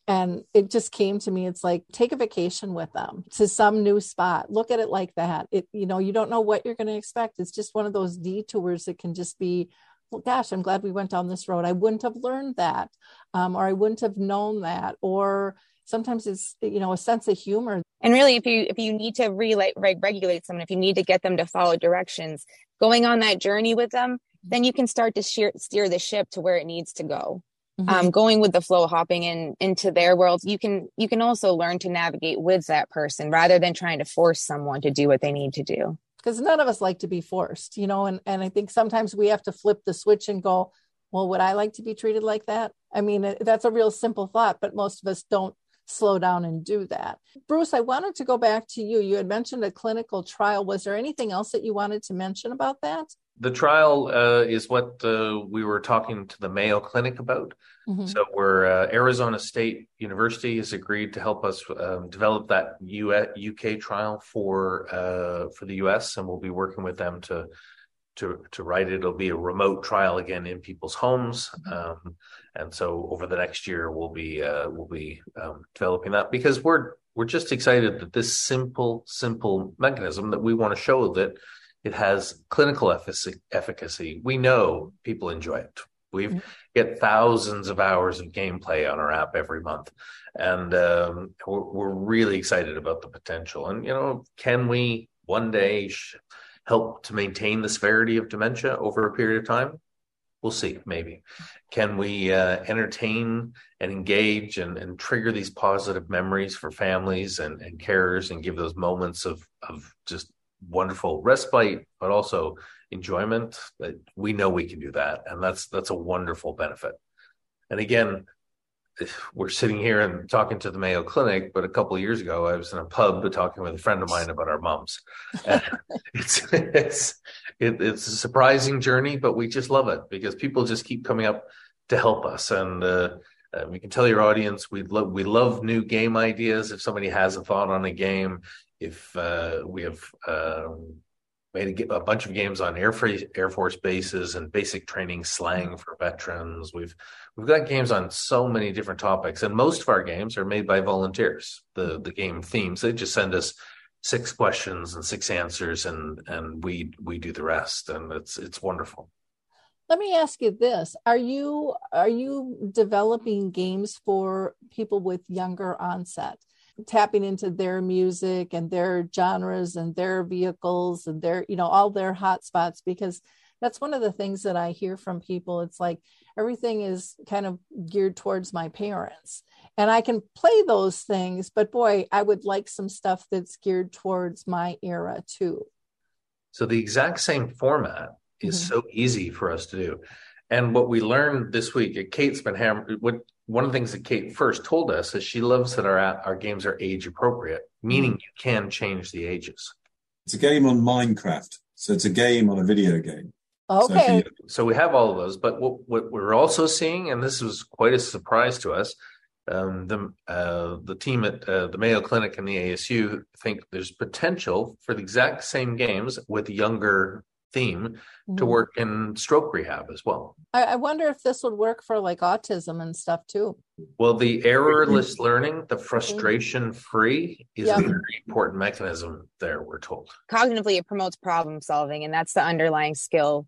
and it just came to me it's like take a vacation with them to some new spot. Look at it like that. It you know you don't know what you're going to expect. It's just one of those detours that can just be well gosh i'm glad we went down this road. I wouldn't have learned that um, or i wouldn't have known that or sometimes it's you know a sense of humor. And really if you if you need to re- regulate someone if you need to get them to follow directions going on that journey with them then you can start to steer, steer the ship to where it needs to go mm-hmm. um, going with the flow, hopping in into their world, you can you can also learn to navigate with that person rather than trying to force someone to do what they need to do. Because none of us like to be forced, you know, and and I think sometimes we have to flip the switch and go, well, would I like to be treated like that? I mean, that's a real simple thought, but most of us don't slow down and do that. Bruce, I wanted to go back to you. You had mentioned a clinical trial. Was there anything else that you wanted to mention about that? The trial uh, is what uh, we were talking to the Mayo Clinic about. Mm-hmm. So, we're uh, Arizona State University has agreed to help us um, develop that US, UK trial for uh, for the US, and we'll be working with them to to to write it. It'll be a remote trial again in people's homes, um, and so over the next year we'll be uh, we'll be um, developing that because we're we're just excited that this simple simple mechanism that we want to show that it has clinical efficacy. We know people enjoy it. We mm-hmm. get thousands of hours of gameplay on our app every month, and um, we're, we're really excited about the potential. And you know, can we one day? Sh- help to maintain the severity of dementia over a period of time? We'll see, maybe. Can we uh, entertain and engage and, and, trigger these positive memories for families and, and carers and give those moments of, of just wonderful respite, but also enjoyment? We know we can do that. And that's that's a wonderful benefit. And again, we're sitting here and talking to the Mayo Clinic, but a couple of years ago, I was in a pub talking with a friend of mine about our moms. it's it's it, it's a surprising journey, but we just love it because people just keep coming up to help us, and uh, uh, we can tell your audience we love we love new game ideas. If somebody has a thought on a game, if uh, we have um, made a, a, bunch of games on Air, Air Force bases and basic training slang for veterans. We've we've got games on so many different topics, and most of our games are made by volunteers. The the game themes they just send us six questions and six answers, and and we we do the rest, and it's it's wonderful. Let me ask you this: Are you are you developing games for people with younger onset? Tapping into their music and their genres and their vehicles and their you know all their hot spots because that's one of the things that i hear from people it's like everything is kind of geared towards my parents and i can play those things but boy i would like some stuff that's geared towards my era too so the exact same format is mm-hmm. so easy for us to do and what we learned this week, Kait's been hammered. What one of the things that Kait first told us is she loves that our our games are age appropriate, meaning mm. you can change the ages. It's a game on Minecraft, so it's a game on a video game. Okay. So, so we have all of those, but what, what we're also seeing, and this was quite a surprise to us, um, the uh, the team at uh, the Mayo Clinic and the ASU think there's potential for the exact same games with younger theme mm-hmm. to work in stroke rehab as well. I, I, wonder if this would work for like autism and stuff too. Well, the errorless learning, the frustration free, is a very important mechanism there, we're told. Cognitively, it promotes problem solving, and that's the underlying skill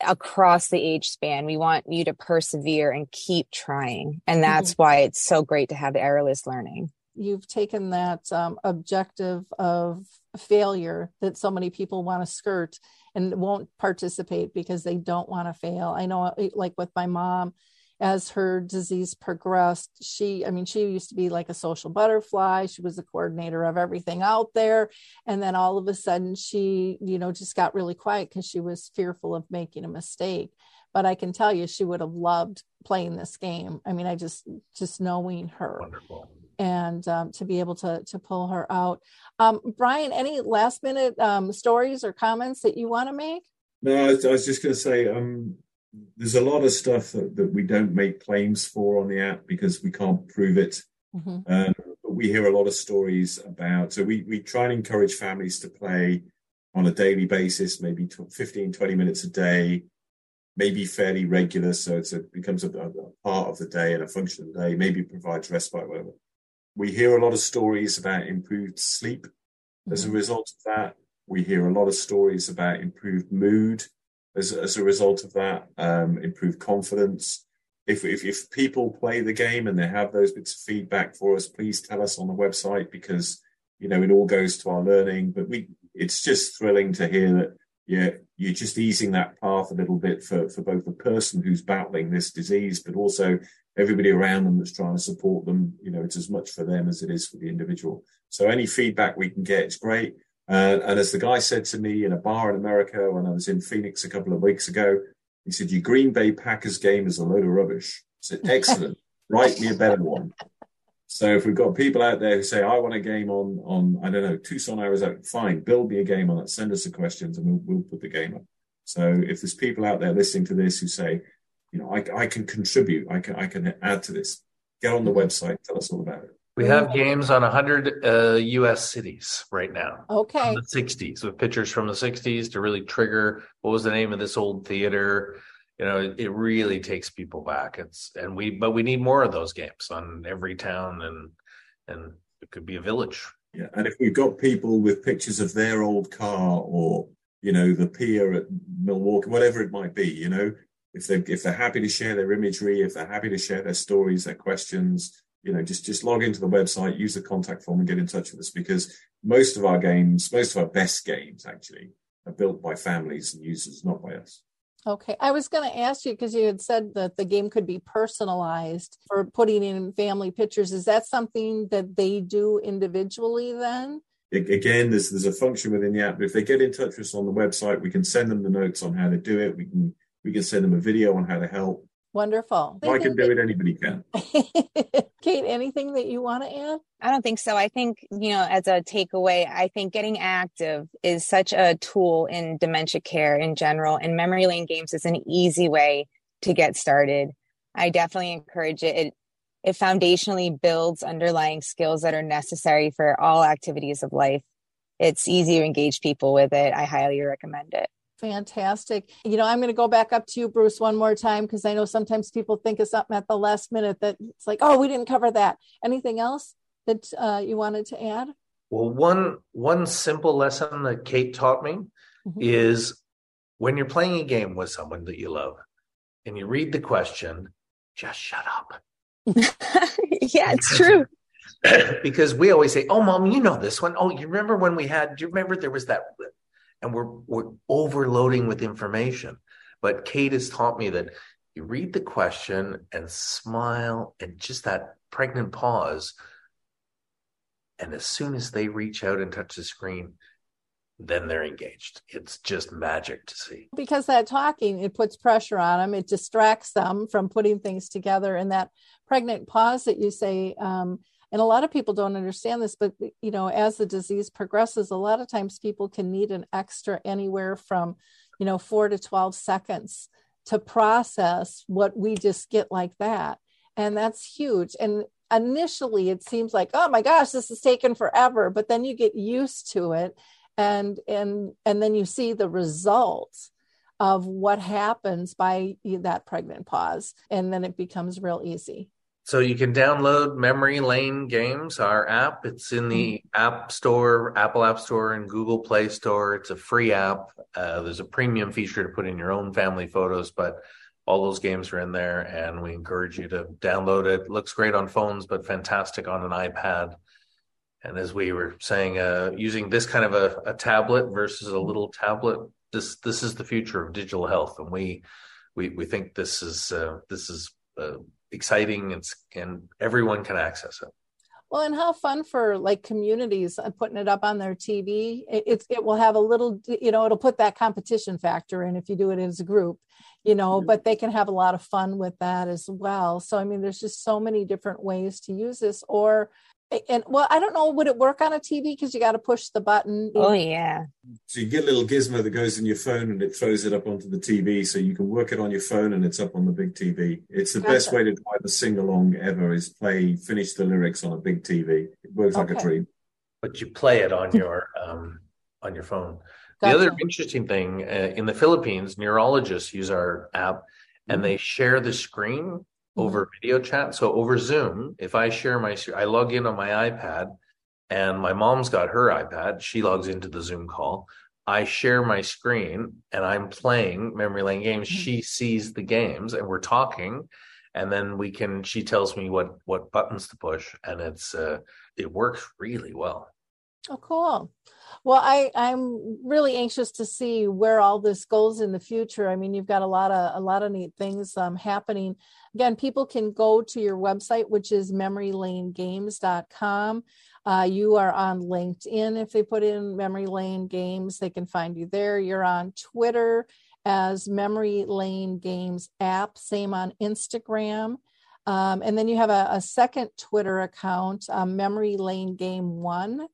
across the age span. We want you to persevere and keep trying. And that's mm-hmm. why it's so great to have the errorless learning. You've taken that um, objective of failure that so many people want to skirt and won't participate because they don't want to fail. I know, eh, like with my mom, as her disease progressed, she, I mean, she used to be like a social butterfly. She was the coordinator of everything out there. And then all of a sudden, she, you know, just got really quiet because she was fearful of making a mistake. But I can tell you, she would have loved playing this game. I mean, I just, just knowing her. Wonderful and um, to be able to to pull her out. Um, Brian, any last minute um, stories or comments that you want to make? No, I was, just going to say um, there's a lot of stuff that, that, we don't make claims for on the app because we can't prove it. Mm-hmm. Um, but we hear a lot of stories about. So we we try and encourage families to play on a daily basis, maybe 15, 20 minutes a day maybe fairly regular, so it becomes a, a, part of the day and a function of the day. Maybe provides respite, whatever we hear a lot of stories about improved sleep as mm-hmm. a result of that. We hear a lot of stories about improved mood as, as a result of that, um, improved confidence. If, if, if people play the game and they have those bits of feedback for us, please tell us on the website because you know it all goes to our learning. But we, it's just thrilling to hear that you're, you're just easing that path a little bit for, for both the person who's battling this disease, but also everybody around them that's trying to support them. You know, it's as much for them as it is for the individual. So any feedback we can get is great. Uh, and as the guy said to me in a bar in America when I was in Phoenix a couple of weeks ago, he said, Your Green Bay Packers game is a load of rubbish. I said, Excellent. Write me a better one. So if we've got people out there who say, I want a game on, on I don't know, Tucson, Arizona, fine, build me a game on that. Send us the questions and we'll, we'll put the game up. So if there's people out there listening to this who say, you know, I, I can contribute, I can, I can add to this, get on the website, tell us all about it. We have games on 100 uh, U.S. cities right now. Okay. the 60s with pictures from the 60s to really trigger what was the name of this old theater. You know, it, it really takes people back. It's and we but we need more of those games on every town and and it could be a village. Yeah, and if we've got people with pictures of their old car or you know the pier at Milwaukee, whatever it might be, you know, if they if they're happy to share their imagery, if they're happy to share their stories, their questions, you know, just just log into the website, use the contact form, and get in touch with us because most of our games, most of our best games, actually, are built by families and users, not by us. Okay. I was going to ask you because you had said that the game could be personalized for putting in family pictures. Is that something that they do individually then? Again, there's there's a function within the app. If they get in touch with us on the website, we can send them the notes on how to do it. We can we can send them a video on how to help. Wonderful. If I can do it, anybody can. Kait, anything that you want to add? I don't think so. I think, you know, as a takeaway, I think getting active is such a tool in dementia care in general, and memory lane games is an easy way to get started. I definitely encourage it. It it foundationally builds underlying skills that are necessary for all activities of life. It's easy to engage people with it. I highly recommend it. Fantastic. You know, I'm going to go back up to you, Bruce, one more time because I know sometimes people think of something at the last minute that it's like, oh, we didn't cover that. Anything else that uh, you wanted to add? Well, one one simple lesson that Kait taught me mm-hmm. is when you're playing a game with someone that you love and you read the question, just shut up. yeah, it's true. because we always say, "Oh, mom, you know this one. Oh, you remember when we had? Do you remember there was that and we're we're overloading with information. But Kait has taught me that you read the question and smile and just that pregnant pause. And as soon as they reach out and touch the screen, then they're engaged. It's just magic to see. Because that talking, it puts pressure on them, it distracts them from putting things together. And that pregnant pause that you say, um, and a lot of people don't understand this but you know as the disease progresses a lot of times people can need an extra anywhere from you know 4 to 12 seconds to process what we just get like that. And that's huge. And initially it seems like oh my gosh this is taken forever but then you get used to it and and and then you see the results of what happens by that pregnant pause and then it becomes real easy so you can download Memory Lane Games, our app. It's in the mm-hmm. App Store, Apple App Store, and Google Play Store. It's a free app. Uh, there's a premium feature to put in your own family photos, but all those games are in there, and we encourage you to download it. it looks great on phones, but fantastic on an iPad. And as we were saying, uh, using this kind of a, a tablet versus a little tablet, this this is the future of digital health, and we we we think this is uh, this is uh, exciting and, and everyone can access it. Well, and how fun for like communities uh, putting it up on their TV. It, it, it will have a little, you know, it'll put that competition factor in if you do it as a group, you know, mm-hmm. but they can have a lot of fun with that as well. So, I mean, there's just so many different ways to use this. Or and well, I don't know, would it work on a TV because you got to push the button? Oh yeah. So you get a little gizmo that goes in your phone and it throws it up onto the TV, so you can work it on your phone and it's up on the big TV. It's the gotcha. best way to try the sing along ever is play finish the lyrics on a big TV. It works okay. like a dream. But you play it on your um on your phone. Gotcha. The other interesting thing uh, in the Philippines, neurologists use our app and they share the screen over mm-hmm. video chat. So over Zoom, if I share my, I log in on my iPad and my mom's got her iPad. She logs into the Zoom call. I share my screen and I'm playing memory lane games. Mm-hmm. She sees the games and we're talking. And then we can, she tells me what, what buttons to push and it's, uh, it works really well. Oh, cool. Well, I, I'm really anxious to see where all this goes in the future. I mean, you've got a lot of a lot of neat things um, happening. Again, people can go to your website, which is memorylanegames.com. Uh, you are on LinkedIn. If they put in Memory Lane Games, they can find you there. You're on Twitter as Memory Lane Games app. Same on Instagram. Um, and then you have a, a second Twitter account, um, Memory Lane Game One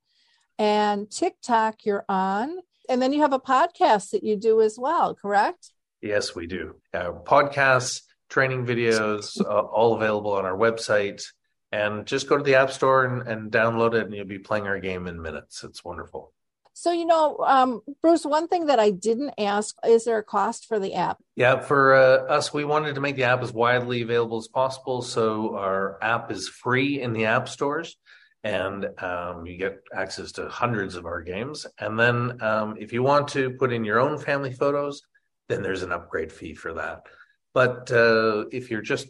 and TikTok you're on. And then you have a podcast that you do as well, correct? Yes, we do. Uh, podcasts, training videos, uh, all available on our website. And just go to the App Store and, and, download it, and you'll be playing our game in minutes. It's wonderful. So, you know, um, Bruce, one thing that I didn't ask is there a cost for the app? Yeah, for uh, us, we wanted to make the app as widely available as possible. So, our app is free in the app stores and um, you get access to hundreds of our games. And then um, if you want to put in your own family photos, then there's an upgrade fee for that. But uh, if you're just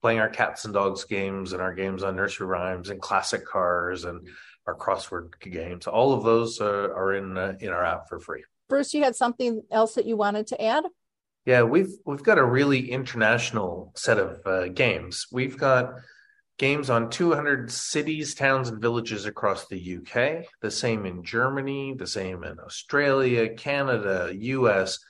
playing our cats and dogs games and our games on nursery rhymes and classic cars and our crossword games, all of those uh, are in uh, in our app for free. Bruce, you had something else that you wanted to add? Yeah, we've we've got a really international set of uh, games. We've got games on 200 cities, towns, and villages across the UK, the same in Germany, the same in Australia, Canada, US,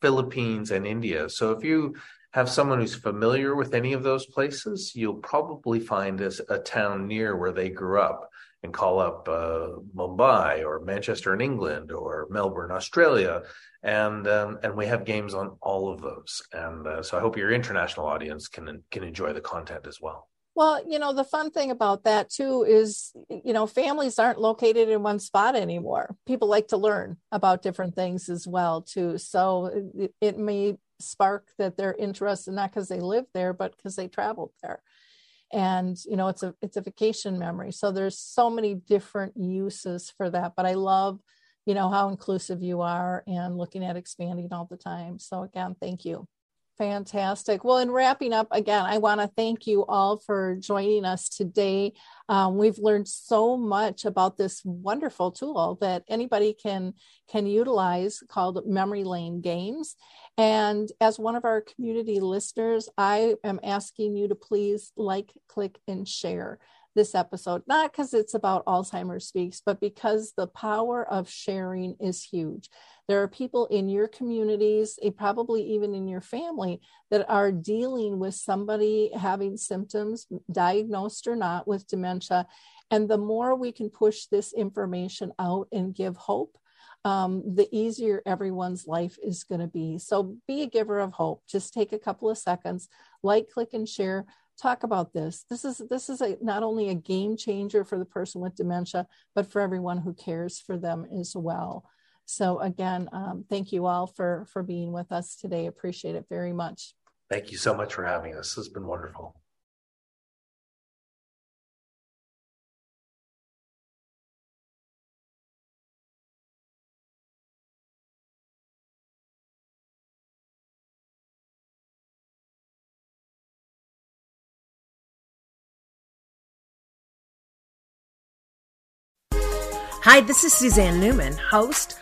Philippines, and India. So if you have someone who's familiar with any of those places, you'll probably find a, a town near where they grew up and call up uh, Mumbai or Manchester in England or Melbourne, Australia, and um, and we have games on all of those. And uh, so I hope your international audience can can enjoy the content as well. Well, you know, the fun thing about that too is, you know, families aren't located in one spot anymore. People like to learn about different things as well too. So it, it may spark that they're interested not because they live there, but because they traveled there. And you know, it's a it's a vacation memory. So there's so many different uses for that. But I love, you know, how inclusive you are and looking at expanding all the time. So again, thank you. Fantastic. Well, in wrapping up, again, I want to thank you all for joining us today. Um, we've learned so much about this wonderful tool that anybody can can utilize called Memory Lane Games. And as one of our community listeners, I am asking you to please like, click, and share this episode, not because it's about Alzheimer's Speaks, but because the power of sharing is huge. There are people in your communities, eh, probably even in your family, that are dealing with somebody having symptoms, diagnosed or not, with dementia. And the more we can push this information out and give hope, um, the easier everyone's life is going to be. So be a giver of hope. Just take a couple of seconds, like, click, and share talk about this. This is this is a, not only a game changer for the person with dementia, but for everyone who cares for them as well. So again, um, thank you all for for being with us today. Appreciate it very much. Thank you so much for having us. This has been wonderful. Hi, this is Suzanne Newman, host